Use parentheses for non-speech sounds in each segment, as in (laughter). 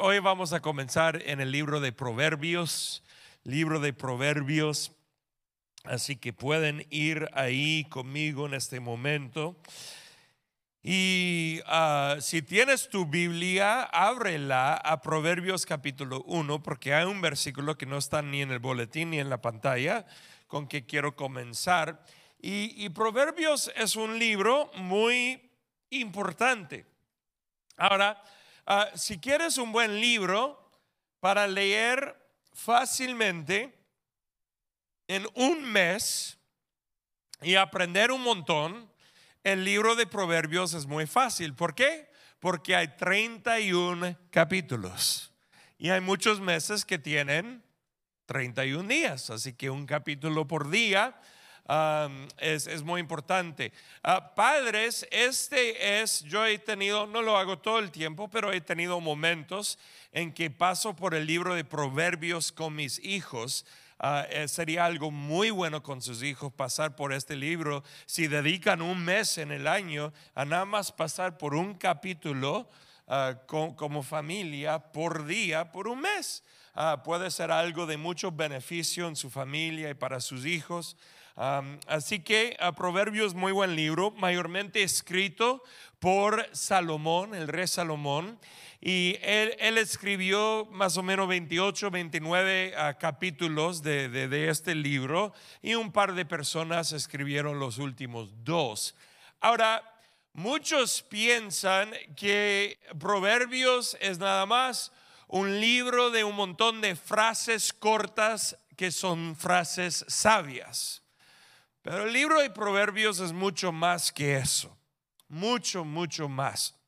Hoy vamos a comenzar en el libro de Proverbios, libro de Proverbios. Así que pueden ir ahí conmigo en este momento. Y ah, si tienes tu Biblia, ábrela a Proverbios capítulo 1, porque hay un versículo que no está ni en el boletín ni en la pantalla con que quiero comenzar. y Proverbios es un libro muy importante. Ahora, ah, si quieres un buen libro para leer fácilmente en un mes y aprender un montón, el libro de Proverbios es muy fácil. ¿Por qué? Porque hay 31 capítulos y hay muchos meses que tienen 31 días, así que un capítulo por día es, muy importante. Ah, padres, este es, yo he tenido, no lo hago todo el tiempo, pero he tenido momentos en que paso por el libro de Proverbios con mis hijos. Eh, sería algo muy bueno con sus hijos pasar por este libro. Si dedican un mes en el año a nada más pasar por un capítulo ah, como familia por día, por un mes. puede ser algo de mucho beneficio en su familia y para sus hijos así que a Proverbios muy buen libro, mayormente escrito por Salomón, el rey Salomón. Y él, escribió más o menos 28, 29 ah, capítulos de, de, este libro y un par de personas escribieron los últimos dos. Ahora, muchos piensan que Proverbios es nada más un libro de un montón de frases cortas que son frases sabias. Pero el libro de Proverbios es mucho más que eso, mucho, mucho más.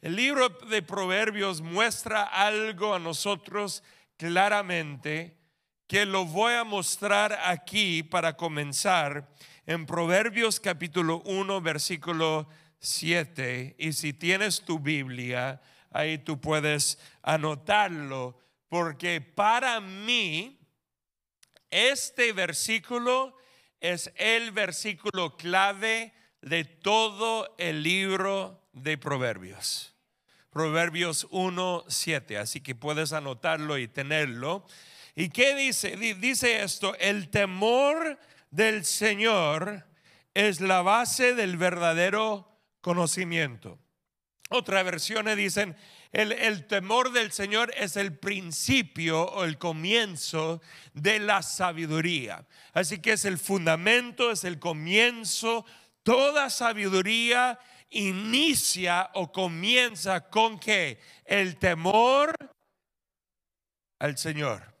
El libro de Proverbios muestra algo a nosotros claramente que lo voy a mostrar aquí para comenzar en Proverbios capítulo 1, versículo 7. Y si tienes tu Biblia, ahí tú puedes anotarlo, porque para mí este versículo es el versículo clave de todo el libro de Proverbios. Proverbios 1, 7. Así que puedes anotarlo y tenerlo. ¿Y qué dice? Dice esto, el temor del Señor es la base del verdadero conocimiento. Otras versiones dicen, el, temor del Señor es el principio o el comienzo de la sabiduría. Así que es el fundamento, es el comienzo. Toda sabiduría inicia o comienza con que el temor al Señor,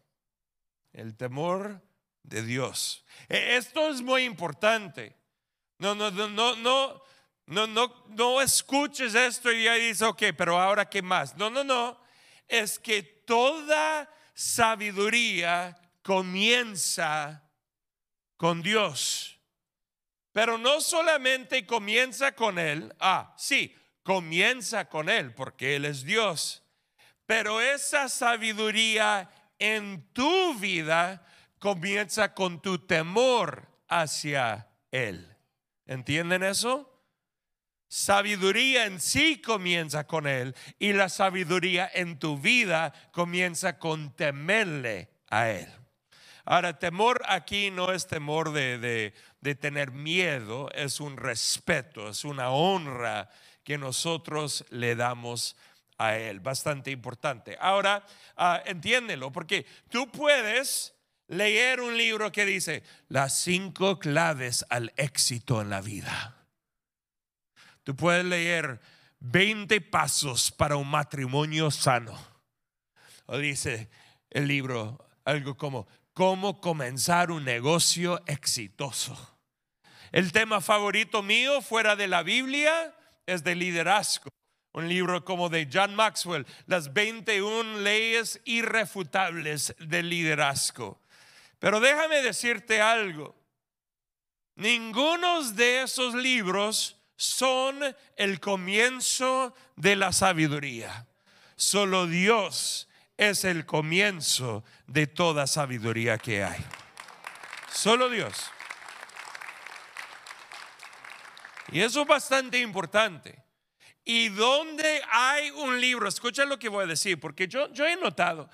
el temor de Dios. E, esto es muy importante. No, no, no, no, no, no, no escuches esto y ya dices, ok, pero ahora qué más. No, no, no. Es que toda sabiduría comienza con Dios. Pero no solamente comienza con Él. Ah, sí, comienza con Él porque Él es Dios. Pero esa sabiduría en tu vida comienza con tu temor hacia Él. ¿Entienden eso? Sabiduría en sí comienza con Él y la sabiduría en tu vida comienza con temerle a Él. Ahora, temor aquí no es temor de, tener miedo, es un respeto, es una honra que nosotros le damos a Él. Bastante importante. Ahora, uh, entiéndelo, porque tú puedes leer un libro que dice las cinco claves al éxito en la vida. Tú puedes leer 20 pasos para un matrimonio sano. O dice el libro algo como cómo comenzar un negocio exitoso. El tema favorito mío fuera de la Biblia es de liderazgo. Un libro como de John Maxwell, las 21 leyes irrefutables del liderazgo. Pero déjame decirte algo. Ninguno de esos libros son el comienzo de la sabiduría. Solo Dios es el comienzo de toda sabiduría que hay. Solo Dios. Y eso es bastante importante. Y donde hay un libro, escucha lo que voy a decir, porque yo, yo he notado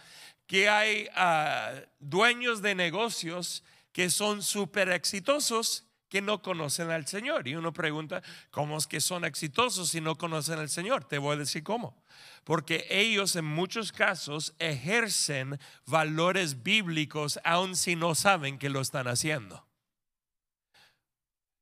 que hay ah, dueños de negocios que son súper exitosos que no conocen al Señor. Y uno pregunta, ¿cómo es que son exitosos si no conocen al Señor? Te voy a decir cómo. Porque ellos en muchos casos ejercen valores bíblicos aun si no saben que lo están haciendo.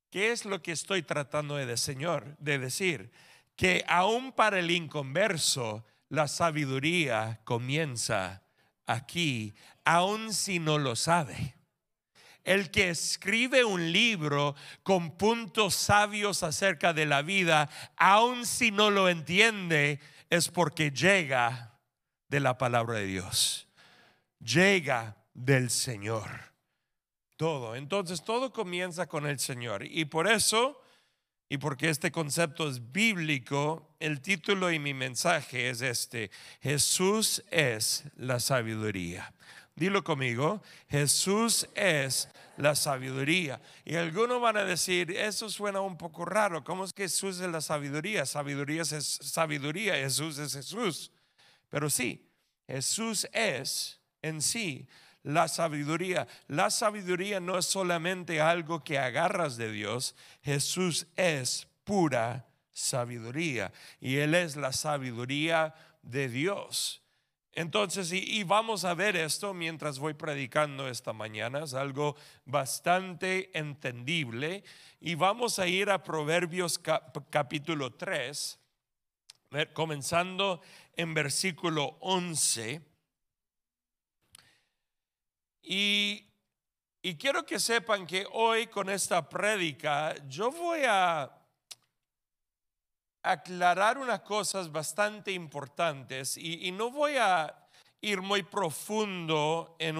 ¿Qué es lo que estoy tratando de, Señor, de decir? Que aún para el inconverso, la sabiduría comienza aquí, aun si no lo sabe. El que escribe un libro con puntos sabios acerca de la vida, aun si no lo entiende, es porque llega de la palabra de Dios. Llega del Señor todo. Entonces todo comienza con el Señor. Y por eso, y porque este concepto es bíblico, el título y mi mensaje es este. Jesús es la sabiduría. Dilo conmigo, Jesús es la sabiduría. Y algunos van a decir, eso suena un poco raro, ¿cómo es que Jesús es la sabiduría? Sabiduría es sabiduría, Jesús es Jesús. Pero sí, Jesús es en sí la sabiduría. La sabiduría no es solamente algo que agarras de Dios, Jesús es pura sabiduría y Él es la sabiduría de Dios. Entonces, y, vamos a ver esto mientras voy predicando esta mañana, es algo bastante entendible. Y vamos a ir a Proverbios capítulo 3, comenzando en versículo 11. Y, quiero que sepan que hoy con esta prédica yo voy a aclarar unas cosas bastante importantes y, no voy a ir muy profundo en,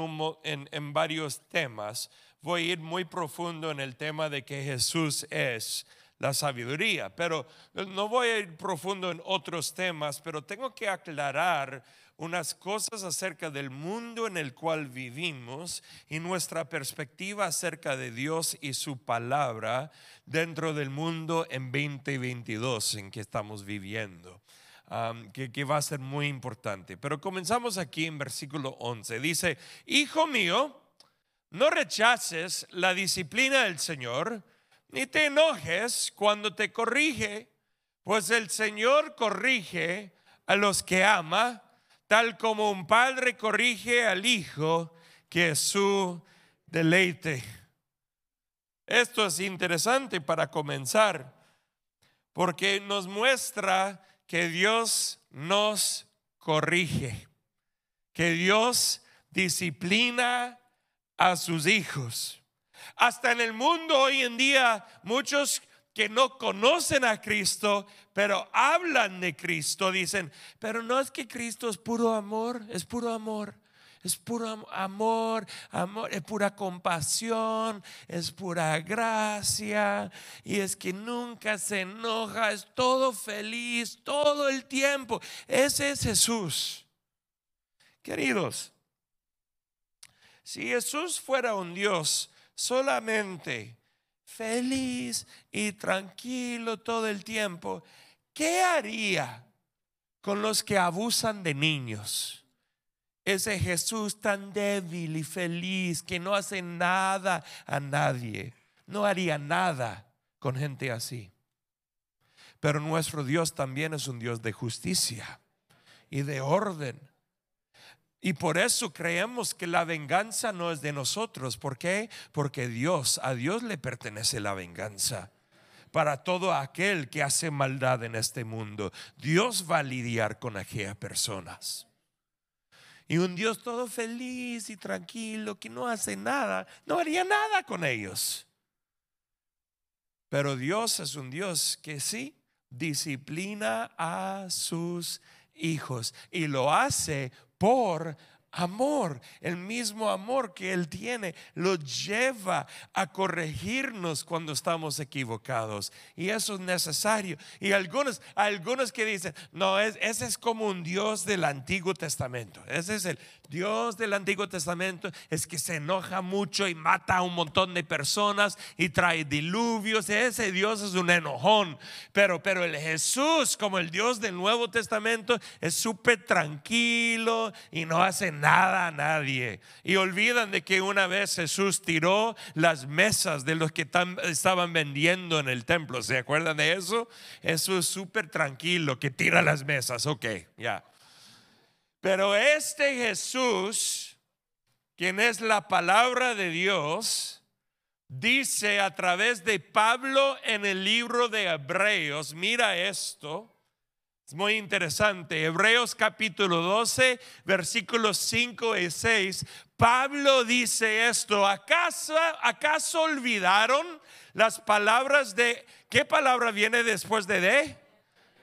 en, varios temas. Voy a ir muy profundo en el tema de que Jesús es la sabiduría, pero no voy a ir profundo en otros temas, pero tengo que aclarar unas cosas acerca del mundo en el cual vivimos y nuestra perspectiva acerca de Dios y su palabra dentro del mundo en 2022 en que estamos viviendo. que, que, va a ser muy importante. Pero comenzamos aquí en versículo 11. Dice, Hijo mío, no rechaces la disciplina del Señor, ni te enojes cuando te corrige, pues el Señor corrige a los que ama tal como un padre corrige al hijo que es su deleite. Esto es interesante para comenzar, porque nos muestra que Dios nos corrige, que Dios disciplina a sus hijos. Hasta en el mundo hoy en día muchos que no conocen a Cristo, pero hablan de Cristo, dicen, pero no es que Cristo es puro amor, es puro amor. Es puro amor, amor, es pura compasión, es pura gracia. Y es que nunca se enoja, es todo feliz todo el tiempo. Ese es Jesús. Queridos, si Jesús fuera un Dios solamente feliz y tranquilo todo el tiempo, ¿qué haría con los que abusan de niños? Ese Jesús tan débil y feliz que no hace nada a nadie, no haría nada con gente así. Pero nuestro Dios también es un Dios de justicia y de orden y por eso creemos que la venganza no es de nosotros. ¿Por qué? Porque Dios, a Dios le pertenece la venganza. Para todo aquel que hace maldad en este mundo, Dios va a lidiar con aquellas personas. Y un Dios todo feliz y tranquilo que no hace nada, no haría nada con ellos. Pero Dios es un Dios que sí disciplina a sus hijos y lo hace por amor, el mismo amor que Él tiene, lo lleva a corregirnos cuando estamos equivocados. Y eso es necesario. Y algunos, algunos que dicen, no, ese es como un Dios del Antiguo Testamento. Ese es el Dios del Antiguo Testamento, es que se enoja mucho y mata a un montón de personas y trae diluvios. Ese Dios es un enojón. Pero, pero el Jesús, como el Dios del Nuevo Testamento, es súper tranquilo y no hace nada a nadie. Y olvidan de que una vez Jesús tiró las mesas de los que estaban vendiendo en el templo. ¿Se acuerdan de eso? Eso es súper tranquilo, que tira las mesas. Ok, ya. Pero este Jesús, quien es la palabra de Dios, dice a través de Pablo en el libro de Hebreos, mira esto, es muy interesante. Hebreos capítulo 12, versículos 5 y 6. Pablo dice esto, ¿acaso, acaso olvidaron las palabras de, ¿qué palabra viene después de de?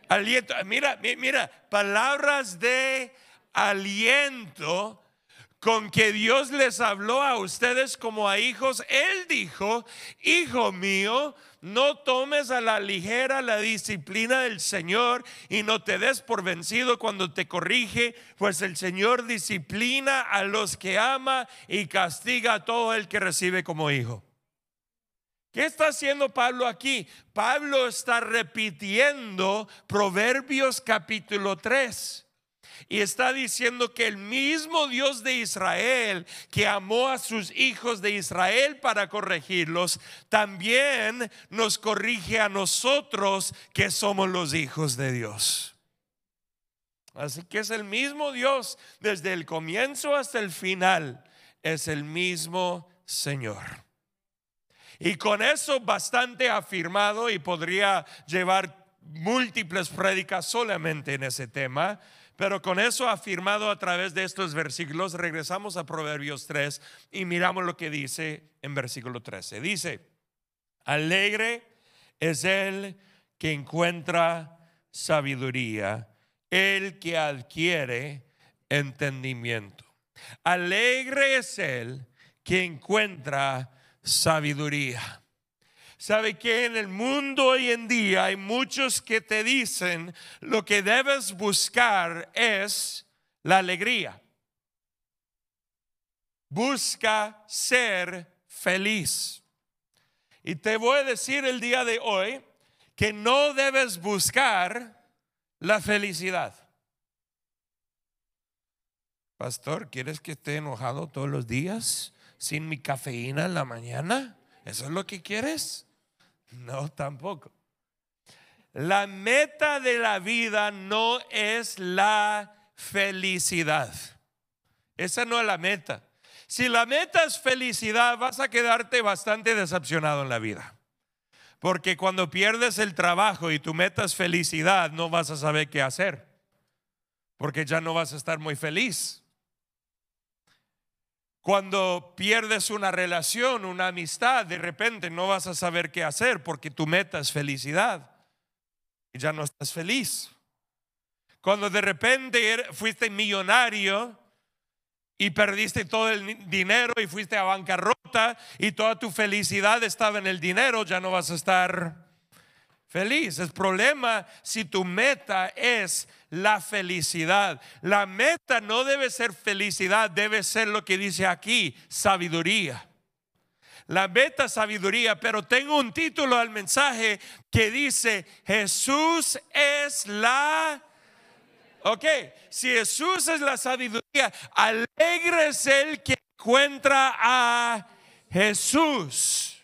Aliento. Mira, mira, palabras de aliento con que Dios les habló a ustedes como a hijos. Él dijo, hijo mío, no tomes a la ligera la disciplina del Señor y no te des por vencido cuando te corrige, pues el Señor disciplina a los que ama y castiga a todo el que recibe como hijo. ¿Qué está haciendo Pablo aquí? Pablo está repitiendo Proverbios capítulo 3. Y está diciendo que el mismo Dios de Israel, que amó a sus hijos de Israel para corregirlos, también nos corrige a nosotros que somos los hijos de Dios. Así que es el mismo Dios desde el comienzo hasta el final. Es el mismo Señor. Y con eso bastante afirmado y podría llevar múltiples prédicas solamente en ese tema, pero con eso afirmado a través de estos versículos, regresamos a Proverbios 3 y miramos lo que dice en versículo 13. Dice, alegre es el que encuentra sabiduría, el que adquiere entendimiento. Alegre es el que encuentra sabiduría. ¿Sabe que en el mundo hoy en día hay muchos que te dicen lo que debes buscar es la alegría? Busca ser feliz. Y te voy a decir el día de hoy que no debes buscar la felicidad. Pastor, ¿quieres que esté enojado todos los días sin mi cafeína en la mañana? ¿Eso es lo que quieres? (laughs) No, tampoco. La meta de la vida no es la felicidad. Esa no es la meta. Si la meta es felicidad, vas a quedarte bastante decepcionado en la vida. Porque cuando pierdes el trabajo y tu meta es felicidad, no vas a saber qué hacer. Porque ya no vas a estar muy feliz. Cuando pierdes una relación, una amistad, de repente no vas a saber qué hacer porque tu meta es felicidad y ya no estás feliz. Cuando de repente er, fuiste millonario y perdiste todo el dinero y fuiste a bancarrota y toda tu felicidad estaba en el dinero, ya no vas a estar feliz. El problema si tu meta es la felicidad. La meta no debe ser felicidad, debe ser lo que dice aquí, sabiduría. La meta sabiduría, pero tengo un título al mensaje que dice, Jesús es la... Ok, si Jesús es la sabiduría, alegre es el que encuentra a Jesús.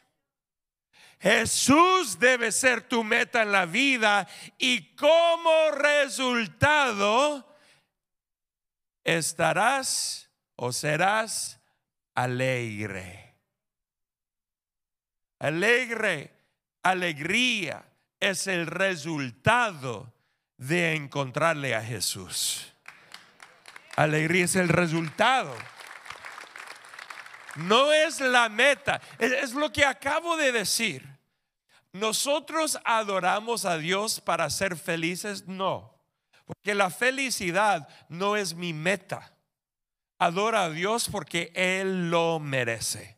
Jesús debe ser tu meta en la vida y como resultado estarás o serás alegre. Alegre, alegría es el resultado de encontrarle a Jesús. Alegría es el resultado. No es la meta, es, lo que acabo de decir. ¿Nosotros adoramos a Dios para ser felices? No, porque la felicidad no es mi meta. adora a Dios porque Él lo merece.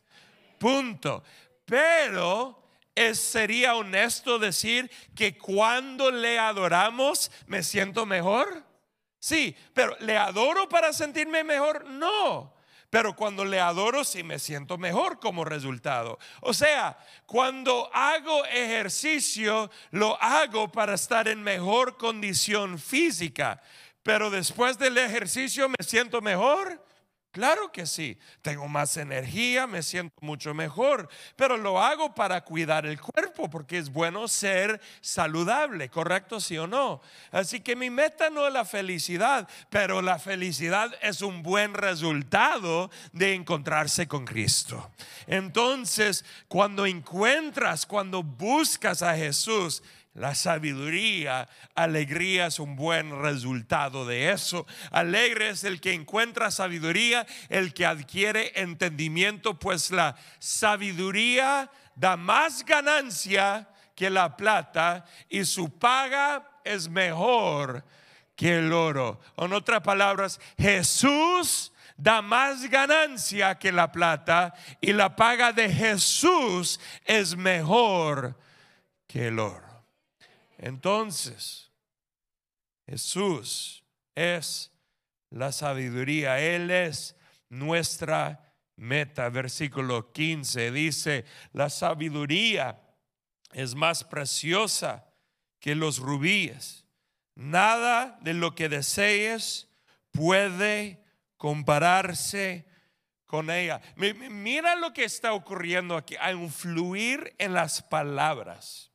Punto. Pero es, sería honesto decir que cuando le adoramos me siento mejor. Sí, pero ¿le adoro para sentirme mejor? No. Pero cuando le adoro sí me siento mejor como resultado. O sea, cuando hago ejercicio, lo hago para estar en mejor condición física. Pero después del ejercicio me siento mejor. Claro que sí, tengo más energía, me siento mucho mejor, pero lo hago para cuidar el cuerpo porque es bueno ser saludable, ¿correcto sí o no? Así que mi meta no es la felicidad, pero la felicidad es un buen resultado de encontrarse con Cristo. Entonces, cuando encuentras, cuando buscas a Jesús, la sabiduría, alegría es un buen resultado de eso. Alegre es el que encuentra sabiduría, el que adquiere entendimiento, pues la sabiduría da más ganancia que la plata y su paga es mejor que el oro. En otras palabras, Jesús da más ganancia que la plata y la paga de Jesús es mejor que el oro. Entonces, Jesús es la sabiduría, Él es nuestra meta. Versículo 15 dice, la sabiduría es más preciosa que los rubíes. Nada de lo que desees puede compararse con ella. Mira lo que está ocurriendo aquí, a influir en las palabras.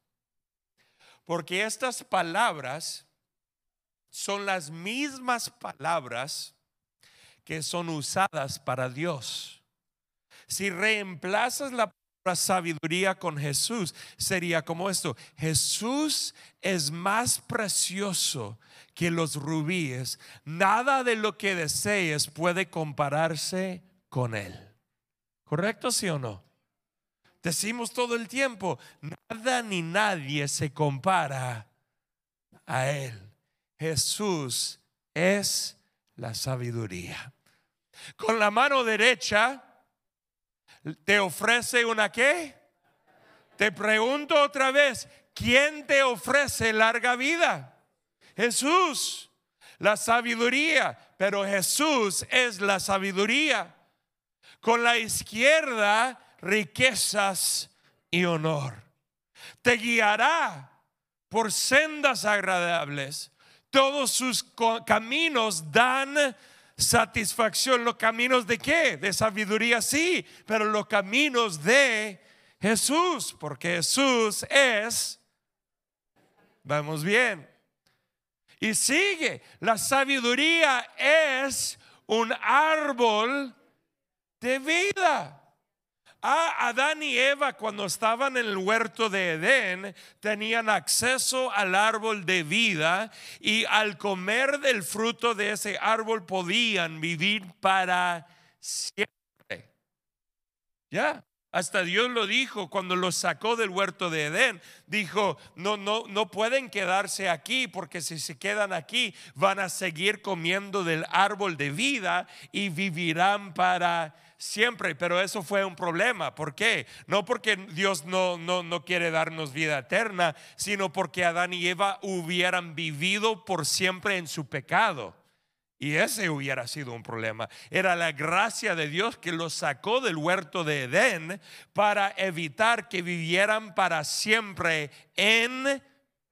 Porque estas palabras son las mismas palabras que son usadas para Dios. Si reemplazas la palabra sabiduría con Jesús, sería como esto. Jesús es más precioso que los rubíes. Nada de lo que desees puede compararse con Él. ¿Correcto, sí o no? Decimos todo el tiempo, nada ni nadie se compara a Él. Jesús es la sabiduría. Con la mano derecha te ofrece una qué? Te pregunto otra vez, ¿quién te ofrece larga vida? Jesús, la sabiduría, pero Jesús es la sabiduría. Con la izquierda riquezas y honor. Te guiará por sendas agradables. Todos sus caminos dan satisfacción. ¿Los caminos de qué? De sabiduría, sí, pero los caminos de Jesús, porque Jesús es, vamos bien. Y sigue, la sabiduría es un árbol de vida. Adán y Eva cuando estaban en el huerto de Edén tenían acceso al árbol de vida y al comer del fruto de ese árbol podían vivir para siempre. Ya. Hasta Dios lo dijo cuando los sacó del huerto de Edén. Dijo, no, no, no pueden quedarse aquí porque si se quedan aquí van a seguir comiendo del árbol de vida y vivirán para siempre, pero eso fue un problema. ¿Por qué? No porque Dios no, no, no quiere darnos vida eterna, sino porque Adán y Eva hubieran vivido por siempre en su pecado. Y ese hubiera sido un problema. Era la gracia de Dios que los sacó del huerto de Edén para evitar que vivieran para siempre en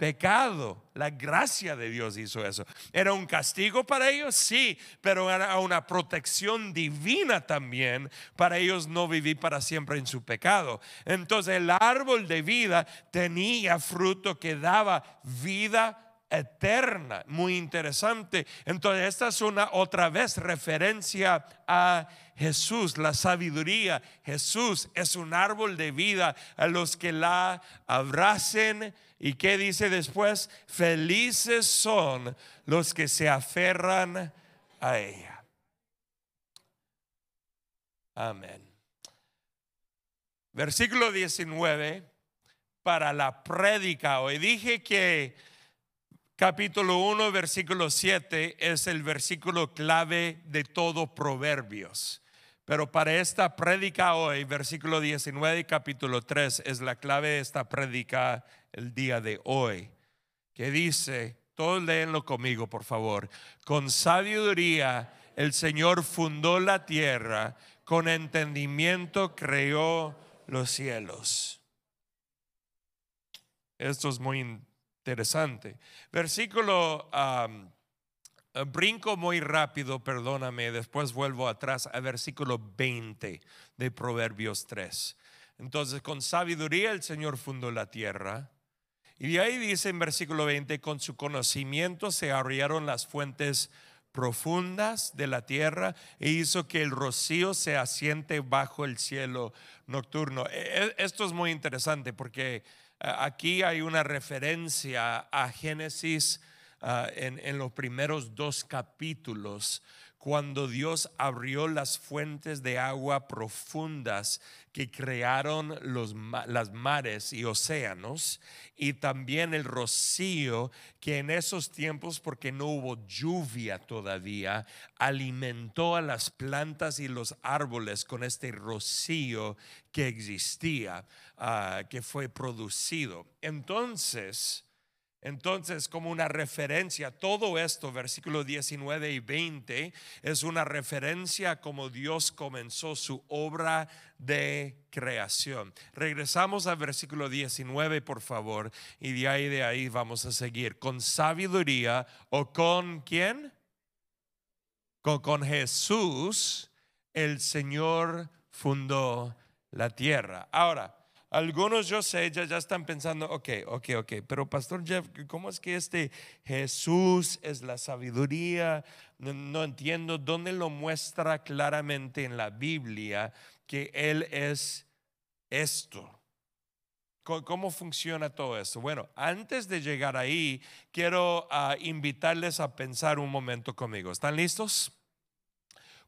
pecado. La gracia de Dios hizo eso. ¿Era un castigo para ellos? Sí, pero era una protección divina también para ellos no vivir para siempre en su pecado. Entonces el árbol de vida tenía fruto que daba vida eterna. Muy interesante. Entonces, esta es una otra vez referencia a Jesús, la sabiduría. Jesús es un árbol de vida a los que la abracen ¿Y qué dice después? Felices son los que se aferran a ella. Amén. Versículo 19 para la prédica. Hoy dije que capítulo 1, versículo 7 es el versículo clave de todo Proverbios. Pero para esta prédica hoy, versículo 19 y capítulo 3 es la clave de esta prédica el día de hoy, que dice, todos léenlo conmigo, por favor, con sabiduría el Señor fundó la tierra, con entendimiento creó los cielos. Esto es muy interesante. Versículo, brinco muy rápido, perdóname, después vuelvo atrás a versículo 20 de Proverbios 3. Entonces, con sabiduría el Señor fundó la tierra. Y de ahí dice en versículo 20, con su conocimiento se abrieron las fuentes profundas de la tierra e hizo que el rocío se asiente bajo el cielo nocturno. E, e, esto es muy interesante porque eh, aquí hay una referencia a Génesis ah, en, en los primeros dos capítulos cuando Dios abrió las fuentes de agua profundas que crearon los, las mares y océanos, y también el rocío que en esos tiempos, porque no hubo lluvia todavía, alimentó a las plantas y los árboles con este rocío que existía, ah, que fue producido. Entonces, entonces, como una referencia, todo esto, versículos 19 y 20, es una referencia a cómo Dios comenzó su obra de creación. Regresamos al versículo 19, por favor, y de ahí de ahí vamos a seguir. Con sabiduría o con quién? Con, con Jesús, el Señor fundó la tierra. Ahora, algunos yo sé, ya, ya están pensando, ok, ok, ok, pero Pastor Jeff, ¿cómo es que este Jesús es la sabiduría? No, entiendo dónde lo muestra claramente en la Biblia que Él es esto. ¿Cómo funciona todo esto? Bueno, antes de llegar ahí, quiero ah, invitarles a pensar un momento conmigo. ¿Están listos?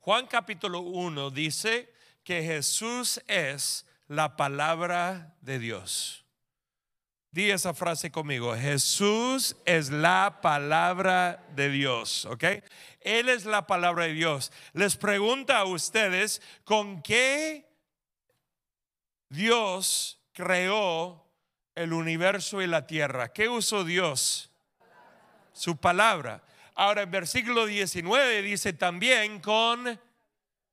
Juan capítulo 1 dice que Jesús es la palabra de Dios. Di esa frase conmigo. Jesús es la palabra de Dios, ¿ok? Él es la palabra de Dios. Les pregunta a ustedes, ¿con qué Dios creó el universo y la tierra? ¿Qué usó Dios? Su palabra. Ahora en versículo 19 dice también con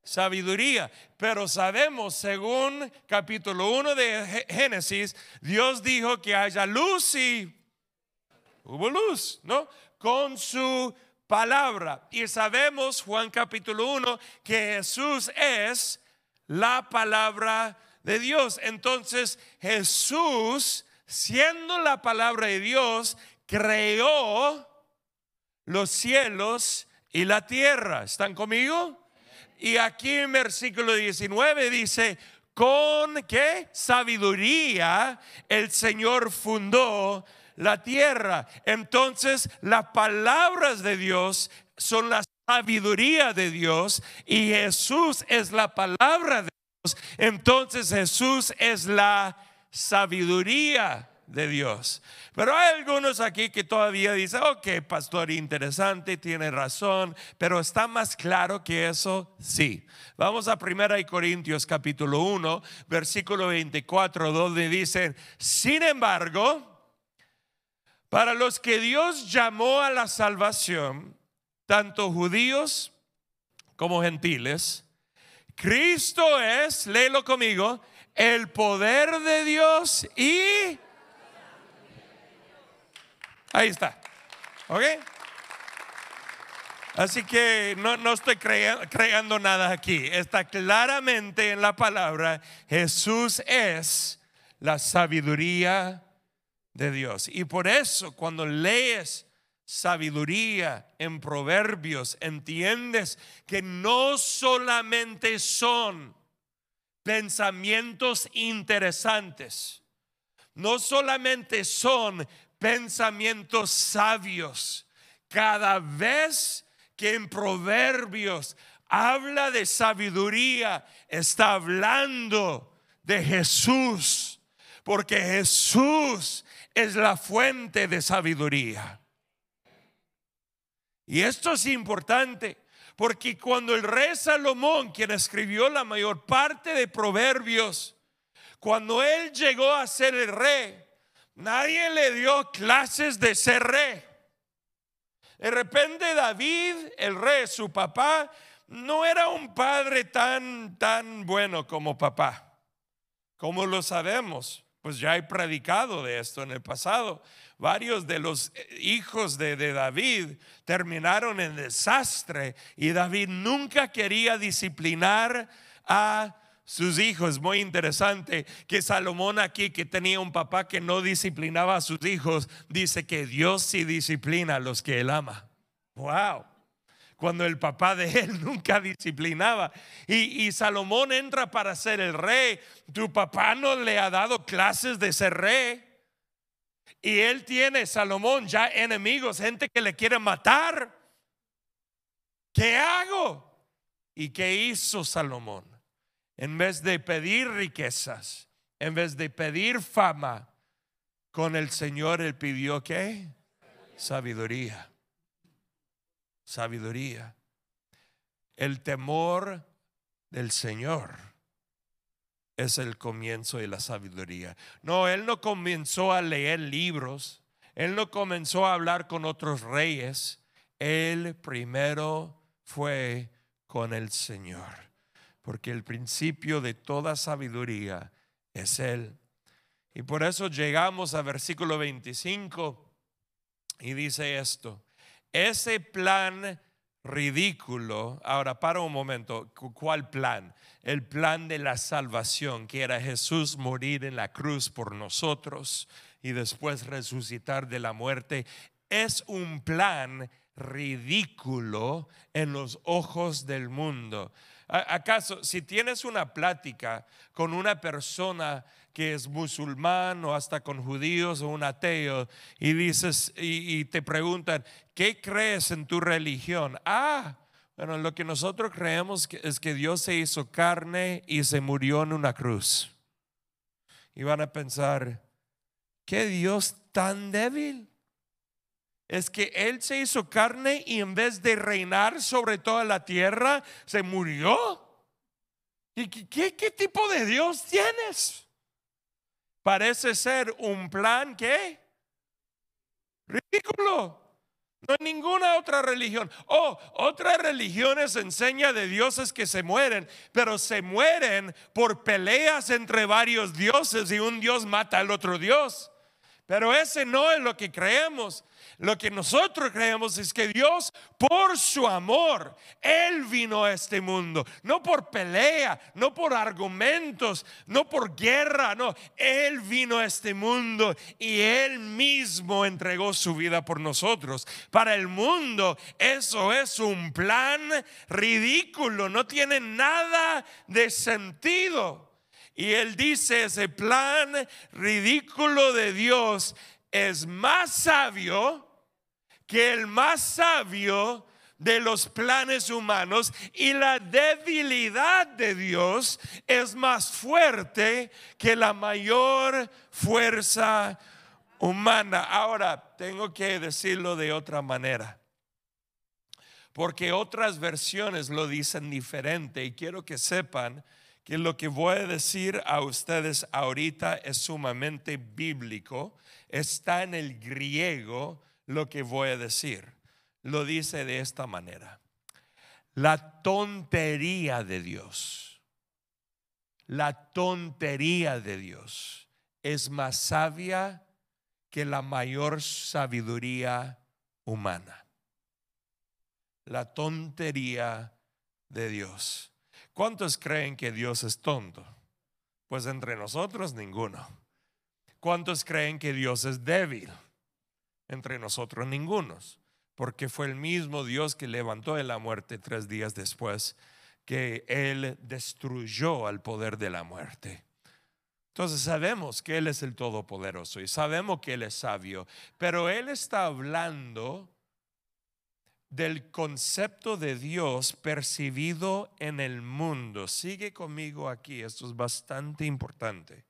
sabiduría. Pero sabemos, según capítulo 1 de Génesis, Dios dijo que haya luz y hubo luz, ¿no? Con su palabra. Y sabemos, Juan capítulo 1, que Jesús es la palabra de Dios. Entonces Jesús, siendo la palabra de Dios, creó los cielos y la tierra. ¿Están conmigo? Y aquí en versículo 19 dice, con qué sabiduría el Señor fundó la tierra. Entonces las palabras de Dios son la sabiduría de Dios y Jesús es la palabra de Dios. Entonces Jesús es la sabiduría de Dios. Pero hay algunos aquí que todavía dicen, ok, pastor, interesante, tiene razón, pero está más claro que eso, sí. Vamos a 1 Corintios capítulo 1, versículo 24, donde dicen, sin embargo, para los que Dios llamó a la salvación, tanto judíos como gentiles, Cristo es, léelo conmigo, el poder de Dios y Ahí está. ¿Ok? Así que no, no estoy creando nada aquí. Está claramente en la palabra, Jesús es la sabiduría de Dios. Y por eso cuando lees sabiduría en proverbios, entiendes que no solamente son pensamientos interesantes, no solamente son pensamientos sabios. Cada vez que en Proverbios habla de sabiduría, está hablando de Jesús, porque Jesús es la fuente de sabiduría. Y esto es importante porque cuando el rey Salomón, quien escribió la mayor parte de proverbios, cuando él llegó a ser el rey, nadie le dio clases de ser rey. De repente David, el rey, su papá, no era un padre tan, tan bueno como papá. Como lo sabemos, pues ya he predicado de esto en el pasado. Varios de los hijos de, de David terminaron en desastre y David nunca quería disciplinar a sus hijos. Muy interesante que Salomón aquí, que tenía un papá que no disciplinaba a sus hijos, dice que Dios sí disciplina a los que él ama. Wow. Cuando el papá de él (laughs) nunca disciplinaba. Y, y Salomón entra para ser el rey. Tu papá no le ha dado clases de ser rey. Y él tiene, Salomón, ya enemigos, gente que le quiere matar. ¿Qué hago? ¿Y qué hizo Salomón? En vez de pedir riquezas, en vez de pedir fama, con el Señor él pidió qué? Sabiduría. Sabiduría. El temor del Señor es el comienzo de la sabiduría. No, él no comenzó a leer libros, él no comenzó a hablar con otros reyes, él primero fue con el Señor, porque el principio de toda sabiduría es Él. Y por eso llegamos a versículo 25 y dice esto, ese plan ridículo, ahora para un momento, ¿cuál plan? el plan de la salvación, que era Jesús morir en la cruz por nosotros y después resucitar de la muerte, es un plan ridículo en los ojos del mundo. ¿Acaso si tienes una plática con una persona que es musulmán o hasta con judíos o un ateo y dices y, te preguntan, ¿qué crees en tu religión? Ah, bueno, lo que nosotros creemos es que Dios se hizo carne y se murió en una cruz. Y van a pensar, ¿qué Dios tan débil? Es que Él se hizo carne y en vez de reinar sobre toda la tierra, se murió. ¿Y qué, tipo de Dios tienes? Parece ser un plan que ridículo. No hay ninguna otra religión. Oh, otras religiones enseña de dioses que se mueren, pero se mueren por peleas entre varios dioses y un dios mata al otro dios. Pero ese no es lo que creemos. Lo que nosotros creemos es que Dios, por su amor, Él vino a este mundo. No por pelea, no por argumentos, no por guerra, no. Él vino a este mundo y Él mismo entregó su vida por nosotros. Para el mundo eso es un plan ridículo, no tiene nada de sentido. Y Él dice, ese plan ridículo de Dios es más sabio que el más sabio de los planes humanos y la debilidad de Dios es más fuerte que la mayor fuerza humana. Ahora, tengo que decirlo de otra manera, porque otras versiones lo dicen diferente y quiero que sepan que lo que voy a decir a ustedes ahorita es sumamente bíblico, está en el griego lo que voy a decir. Lo dice de esta manera. La tontería de Dios, la tontería de Dios es más sabia que la mayor sabiduría humana. La tontería de Dios. ¿Cuántos creen que Dios es tonto? Pues entre nosotros ninguno. ¿Cuántos creen que Dios es débil? Entre nosotros ningunos, porque fue el mismo Dios que levantó de la muerte tres días después que Él destruyó al poder de la muerte. Entonces sabemos que Él es el Todopoderoso y sabemos que Él es sabio, pero Él está hablando del concepto de Dios percibido en el mundo. Sigue conmigo aquí, esto es bastante importante.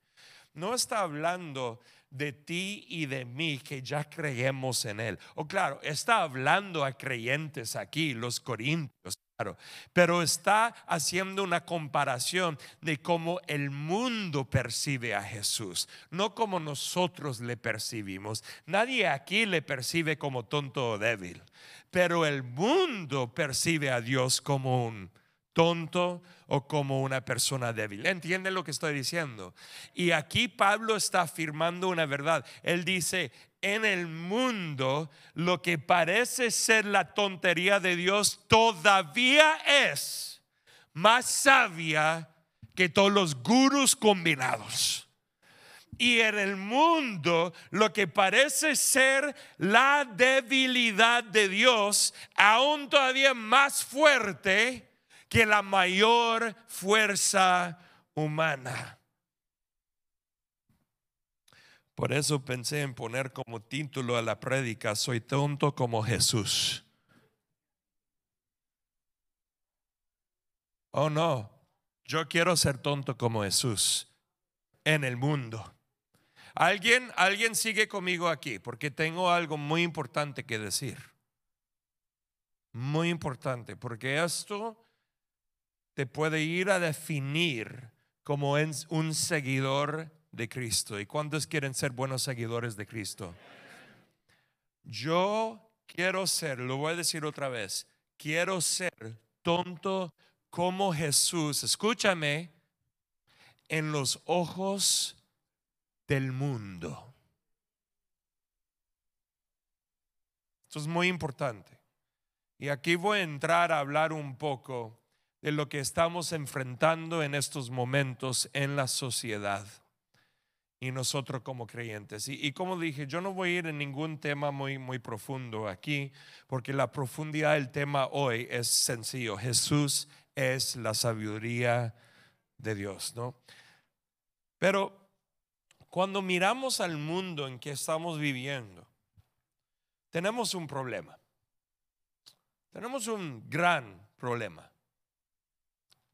no está hablando de ti y de mí que ya creemos en Él. O claro, está hablando a creyentes aquí, los corintios, claro, pero está haciendo una comparación de cómo el mundo percibe a Jesús, no como nosotros le percibimos. Nadie aquí le percibe como tonto o débil, pero el mundo percibe a Dios como un tonto o como una persona débil. ¿Entienden lo que estoy diciendo? Y aquí Pablo está afirmando una verdad. Él dice, en el mundo lo que parece ser la tontería de Dios todavía es más sabia que todos los gurus combinados. Y en el mundo lo que parece ser la debilidad de Dios, aún todavía más fuerte, que la mayor fuerza humana. Por eso pensé en poner como título a la prédica, soy tonto como Jesús. Oh no, yo quiero ser tonto como Jesús en el mundo. ¿Alguien, alguien sigue conmigo aquí porque tengo algo muy importante que decir. Muy importante, porque esto te puede ir a definir como un seguidor de Cristo. ¿Y cuántos quieren ser buenos seguidores de Cristo? Yo quiero ser, lo voy a decir otra vez, quiero ser tonto como Jesús. Escúchame, en los ojos del mundo. Esto es muy importante. Y aquí voy a entrar a hablar un poco de lo que estamos enfrentando en estos momentos en la sociedad y nosotros como creyentes. Y, como dije, yo no voy a ir en ningún tema muy, muy profundo aquí, porque la profundidad del tema hoy es sencillo. Jesús es la sabiduría de Dios, ¿no? Pero cuando miramos al mundo en que estamos viviendo, tenemos un problema. Tenemos un gran problema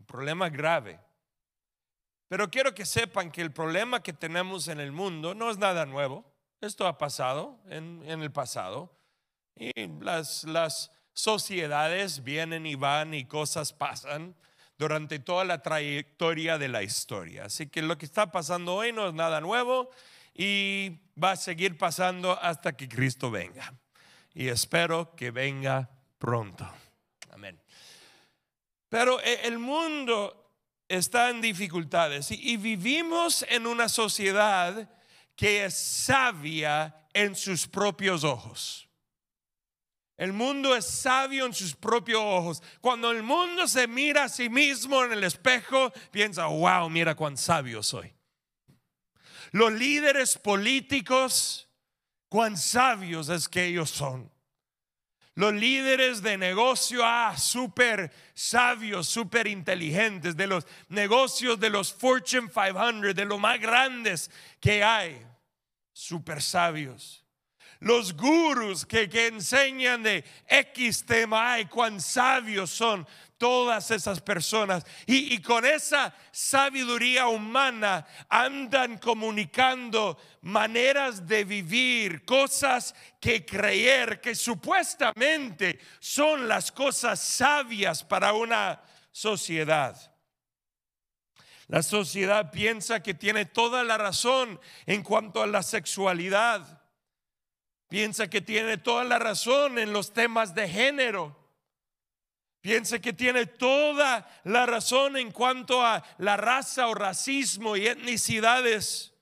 problema grave. Pero quiero que sepan que el problema que tenemos en el mundo no es nada nuevo. Esto ha pasado en, el pasado. Y las, sociedades vienen y van y cosas pasan durante toda la trayectoria de la historia. Así que lo que está pasando hoy no es nada nuevo y va a seguir pasando hasta que Cristo venga. Y espero que venga pronto. Pero eh, el mundo está en dificultades y vivimos en una sociedad que es sabia en sus propios ojos. El mundo es sabio en sus propios ojos. Cuando el mundo se mira a sí mismo en el espejo, piensa, wow, mira cuán sabio soy. Los líderes políticos, cuán sabios es que ellos son. Los líderes de negocio, ah, súper sabios, súper inteligentes, de los negocios de los Fortune 500, de los más grandes que hay, súper sabios. Los gurus que, que enseñan de X tema, ay, cuán sabios son todas esas personas. Y, con esa sabiduría humana andan comunicando maneras de vivir, cosas que creer que supuestamente son las cosas sabias para una sociedad. La sociedad piensa que tiene toda la razón en cuanto a la sexualidad. Piensa que tiene toda la razón en los temas de género. Piensa que tiene toda la razón en cuanto a la raza o racismo y etnicidades.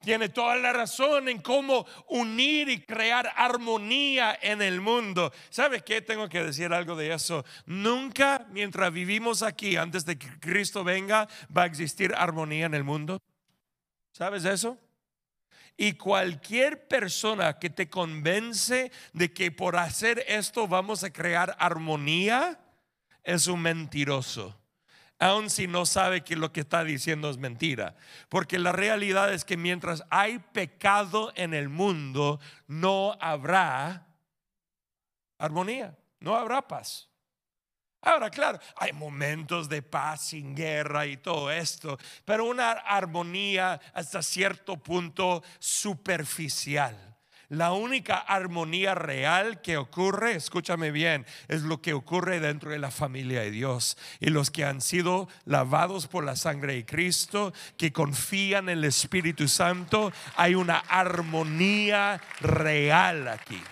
Tiene toda la razón en cómo unir y crear armonía en el mundo. ¿Sabe qué? Tengo que decir algo de eso. Nunca mientras vivimos aquí, antes de que Cristo venga, va a existir armonía en el mundo. ¿Sabes eso? Y cualquier persona que te convence de que por hacer esto vamos a crear armonía es un mentiroso. Aun si no sabe que lo que está diciendo es mentira. Porque la realidad es que mientras hay pecado en el mundo, no habrá armonía, no habrá paz. Ahora, claro, hay momentos de paz sin guerra y todo esto, pero una armonía hasta cierto punto superficial. La única armonía real que ocurre, escúchame bien, es lo que ocurre dentro de la familia de Dios. Y los que han sido lavados por la sangre de Cristo, que confían en el Espíritu Santo, hay una armonía real aquí.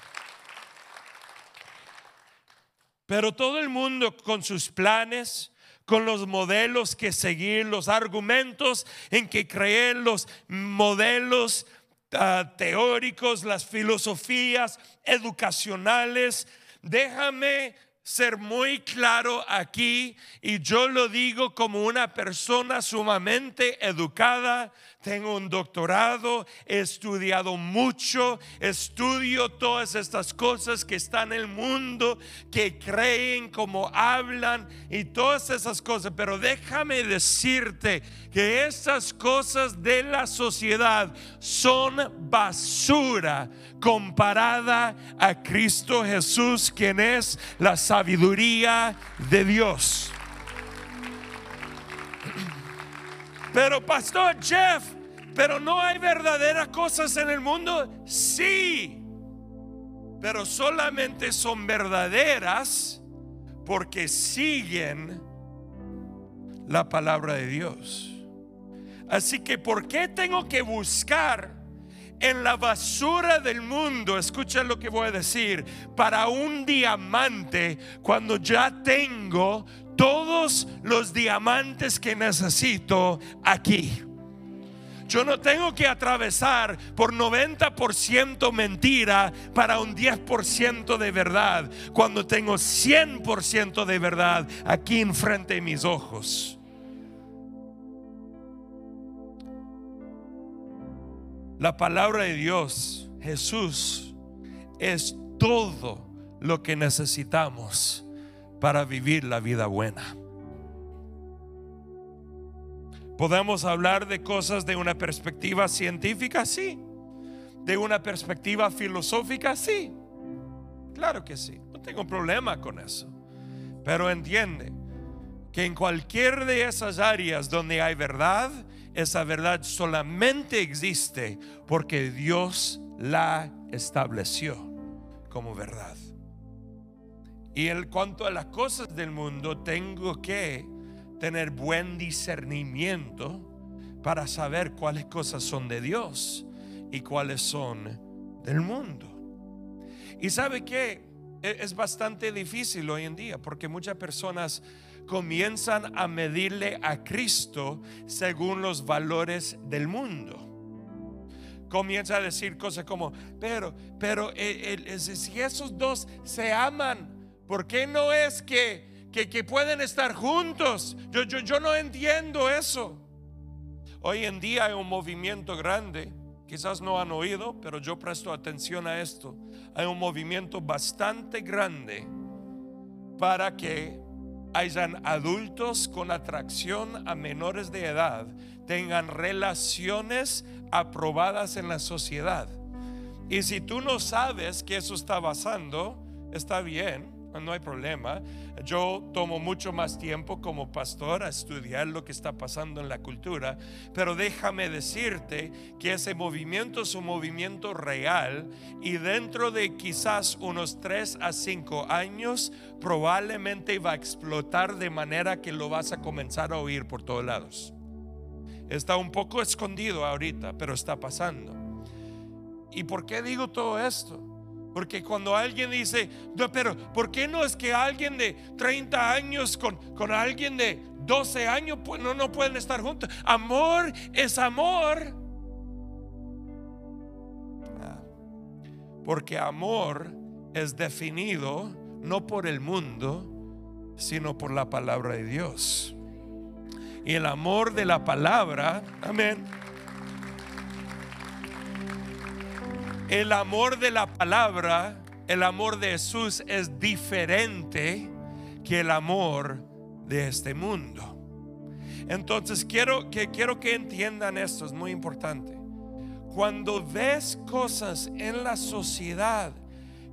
Pero todo el mundo con sus planes, con los modelos que seguir, los argumentos en que creer, los modelos Ah, teóricos, las filosofías educacionales. Déjame ser muy claro aquí y yo lo digo como una persona sumamente educada, tengo un doctorado, he estudiado mucho, estudio todas estas cosas que están en el mundo, que creen, como hablan y todas esas cosas. Pero déjame decirte que esas cosas de la sociedad son basura comparada a Cristo Jesús, quien es la sabiduría de Dios. Pero Pastor Jeff, pero no hay verdaderas cosas en el mundo. Sí, pero solamente son verdaderas porque siguen la palabra de Dios. Así que, ¿por qué tengo que buscar en la basura del mundo, escucha lo que voy a decir, para un diamante cuando ya tengo todos los diamantes que necesito aquí. Yo no tengo que atravesar por 90% mentira para un 10% de verdad, cuando tengo 100% de verdad aquí enfrente de mis ojos. La palabra de Dios, Jesús, es todo lo que necesitamos para vivir la vida buena. ¿Podemos hablar de cosas de una perspectiva científica? Sí. ¿De una perspectiva filosófica? Sí. Claro que sí. No tengo problema con eso. Pero entiende que en cualquier de esas áreas donde hay verdad, esa verdad solamente existe porque Dios la estableció como verdad. Y en cuanto a las cosas del mundo, tengo que tener buen discernimiento para saber cuáles cosas son de Dios y cuáles son del mundo. Y sabe que e-, es bastante difícil hoy en día porque muchas personas comienzan a medirle a Cristo según los valores del mundo. Comienza a decir cosas como, pero, pero eh, si esos dos se aman, ¿por qué no es que, que, pueden estar juntos? Yo, yo, yo no entiendo eso. Hoy en día hay un movimiento grande, quizás no han oído, pero yo presto atención a esto. Hay un movimiento bastante grande para que hayan adultos con atracción a menores de edad tengan relaciones aprobadas en la sociedad. Y si tú no sabes que eso está pasando, está bien, no hay problema. Yo tomo mucho más tiempo como pastor a estudiar lo que está pasando en la cultura, pero déjame decirte que ese movimiento es un movimiento real y dentro de quizás unos 3 a 5 años probablemente va a explotar de manera que lo vas a comenzar a oír por todos lados. Está un poco escondido ahorita, pero está pasando. ¿Y por qué digo todo esto? Porque cuando alguien dice, no, pero ¿por qué no es que alguien de 30 años con, con alguien de 12 años pues, no, no pueden estar juntos? Amor es amor. Ah, porque amor es definido no por el mundo, sino por la palabra de Dios. Y el amor de la palabra, amén El amor de la palabra, el amor de Jesús es diferente que el amor de este mundo. Entonces quiero que, quiero que entiendan esto, es muy importante. Cuando ves cosas en la sociedad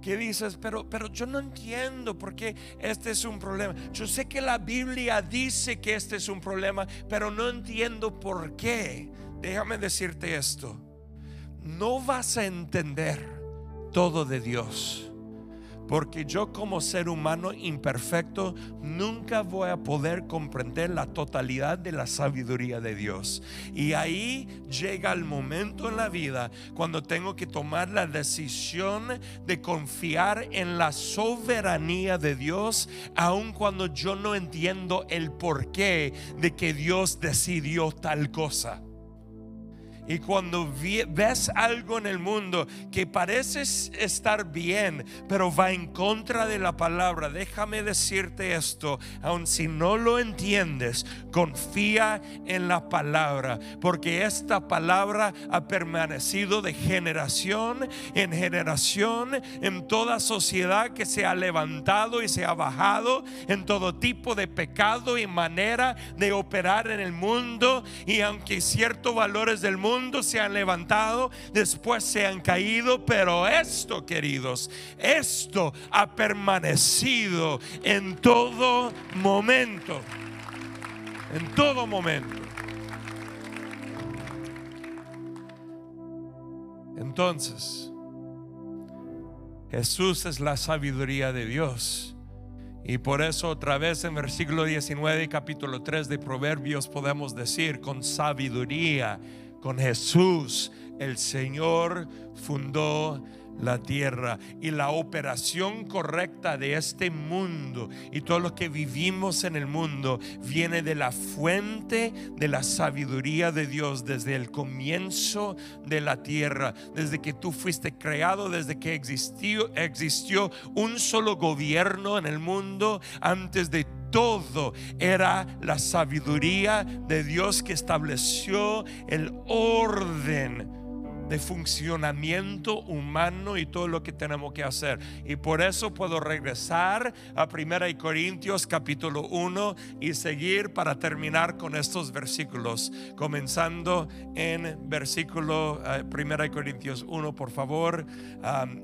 que dices, pero, pero yo no entiendo por qué este es un problema. Yo sé que la Biblia dice que este es un problema, pero no entiendo por qué. Déjame decirte esto. No vas a entender todo de Dios porque yo como ser humano imperfecto nunca voy a poder comprender la totalidad de la sabiduría de Dios. Y ahí llega el momento en la vida cuando tengo que tomar la decisión de confiar en la soberanía de Dios, aun cuando yo no entiendo el porqué de que Dios decidió tal cosa. Y cuando ves algo en el mundo que parece estar bien, pero va en contra de la palabra, déjame decirte esto, aun si no lo entiendes, confía en la palabra, porque esta palabra ha permanecido de generación en generación en toda sociedad que se ha levantado y se ha bajado en todo tipo de pecado y manera de operar en el mundo. Y aunque ciertos valores del mundo, se han levantado, después se han caído, pero esto, queridos, esto ha permanecido en todo momento. En todo momento. Entonces, Jesús es la sabiduría de Dios. Y por eso otra vez en versículo 19 capítulo 3 de Proverbios podemos decir con sabiduría con Jesús, el Señor fundó la tierra y la operación correcta de este mundo y todo lo que vivimos en el mundo viene de la fuente de la sabiduría de Dios desde el comienzo de la tierra, desde que tú fuiste creado, desde que existió, existió un solo gobierno en el mundo antes de todo era la sabiduría de Dios que estableció el orden de funcionamiento humano y todo lo que tenemos que hacer. Y por eso puedo regresar a 1 Corintios capítulo 1 y seguir para terminar con estos versículos, comenzando en versículo 1 eh, Corintios 1, por favor.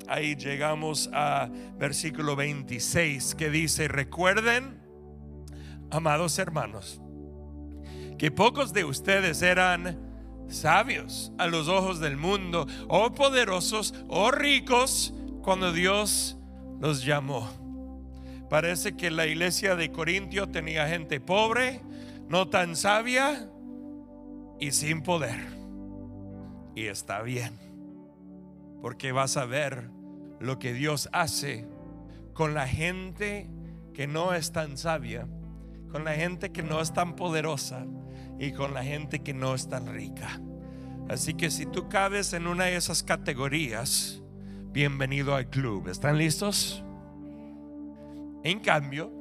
ahí llegamos a versículo 26 que dice, recuerden, amados hermanos, que pocos de ustedes eran sabios a los ojos del mundo, o poderosos, o ricos, cuando Dios los llamó. Parece que la iglesia de Corintio tenía gente pobre, no tan sabia y sin poder. Y está bien, porque vas a ver lo que Dios hace con la gente que no es tan sabia, con la gente que no es tan poderosa y con la gente que no es tan rica. Así que si tú cabes en una de esas categorías, bienvenido al club. ¿Están listos? En cambio,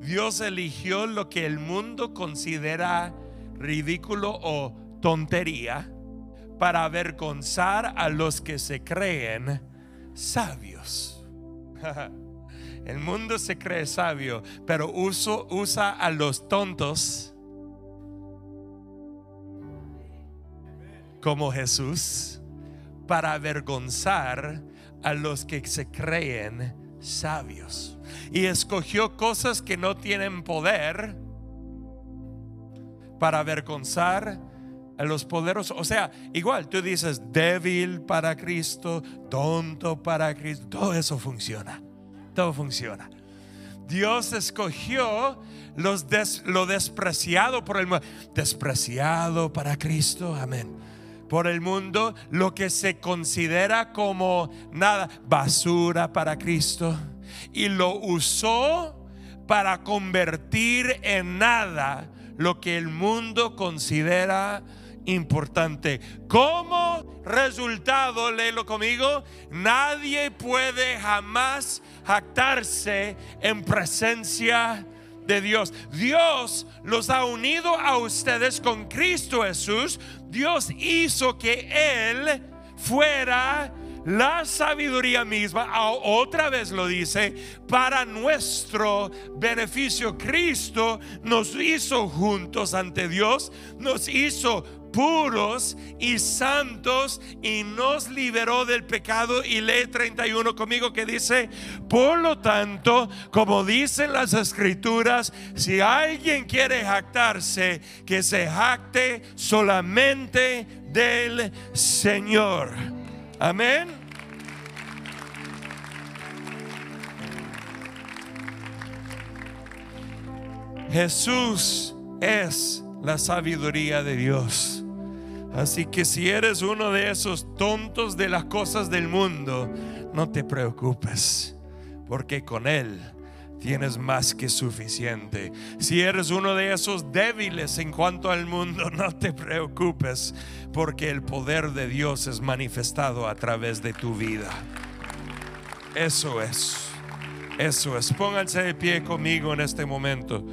Dios eligió lo que el mundo considera ridículo o tontería para avergonzar a los que se creen sabios. (laughs) El mundo se cree sabio, pero usa a los tontos como Jesús para avergonzar a los que se creen sabios. Y escogió cosas que no tienen poder para avergonzar a los poderosos. O sea, igual tú dices débil para Cristo, tonto para Cristo, todo eso funciona. Todo funciona. Dios escogió los lo despreciado por el despreciado para Cristo. Amén por el mundo lo que se considera como nada, basura para Cristo. Y lo usó para convertir en nada lo que el mundo considera importante. Como resultado, léelo conmigo, nadie puede jamás jactarse en presencia de Dios. Dios los ha unido a ustedes con Cristo Jesús. Dios hizo que Él fuera la sabiduría misma, otra vez lo dice, para nuestro beneficio. Cristo nos hizo juntos ante Dios, nos hizo puros y santos y nos liberó del pecado. Y lee 31 conmigo que dice, por lo tanto, como dicen las escrituras, si alguien quiere jactarse, que se jacte solamente del Señor. Amén. Jesús es la sabiduría de Dios. Así que si eres uno de esos tontos de las cosas del mundo, no te preocupes, porque con Él tienes más que suficiente. Si eres uno de esos débiles en cuanto al mundo, (laughs) no te preocupes, porque el poder de Dios es manifestado a través de tu vida. Eso es, eso es. Pónganse de pie conmigo en este momento.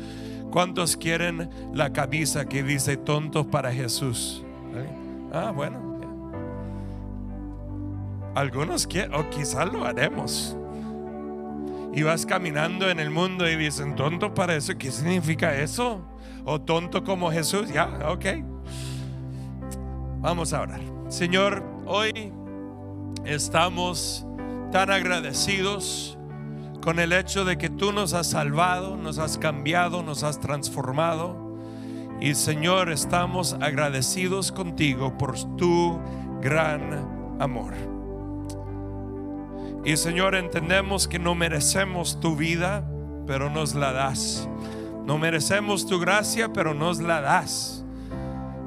¿Cuántos quieren la camisa que dice tontos para Jesús? Ah, bueno. Algunos quieren, o quizás lo haremos. Y vas caminando en el mundo y dicen, tonto para eso, ¿qué significa eso? O tonto como Jesús, ya, ok. Vamos a orar. Señor, hoy estamos tan agradecidos con el hecho de que tú nos has salvado, nos has cambiado, nos has transformado. Y Señor, estamos agradecidos contigo por tu gran amor. Y Señor, entendemos que no merecemos tu vida, pero nos la das. No merecemos tu gracia, pero nos la das.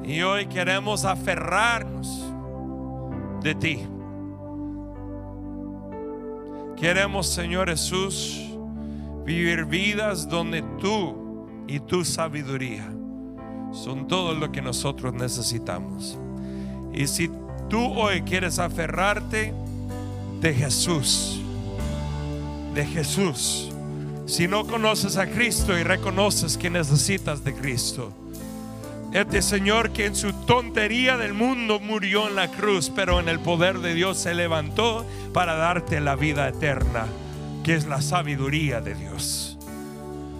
Y hoy queremos aferrarnos de ti. Queremos, Señor Jesús, vivir vidas donde tú y tu sabiduría son todo lo que nosotros necesitamos. Y si tú hoy quieres aferrarte de Jesús, de Jesús, si no conoces a Cristo y reconoces que necesitas de Cristo, este Señor que en su tontería del mundo murió en la cruz, pero en el poder de Dios se levantó para darte la vida eterna, que es la sabiduría de Dios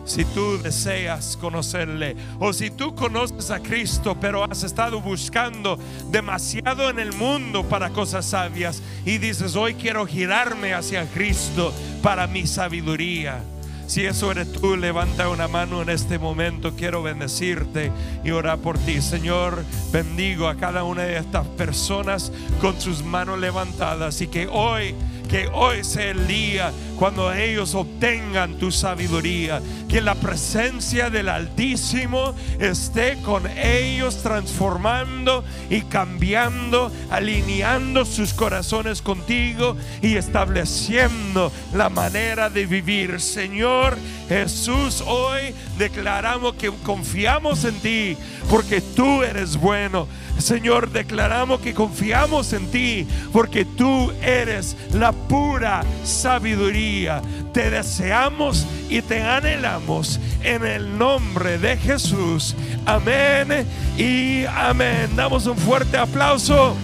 si tú deseas conocerle o si tú conoces a Cristo pero has estado buscando demasiado en el mundo para cosas sabias y dices hoy quiero girarme hacia Cristo para mi sabiduría. Si eso eres tú, levanta una mano en este momento. Quiero bendecirte y orar por ti. Señor, bendigo a cada una de estas personas con sus manos levantadas y que hoy que hoy sea el día cuando ellos obtengan tu sabiduría, que la presencia del Altísimo esté con ellos transformando y cambiando, alineando sus corazones contigo y estableciendo la manera de vivir. Señor Jesús, hoy declaramos que confiamos en ti porque tú eres bueno. Señor, declaramos que confiamos en ti porque tú eres la pura sabiduría. Te deseamos y te anhelamos en el nombre de Jesús. Amén y amén. Damos un fuerte aplauso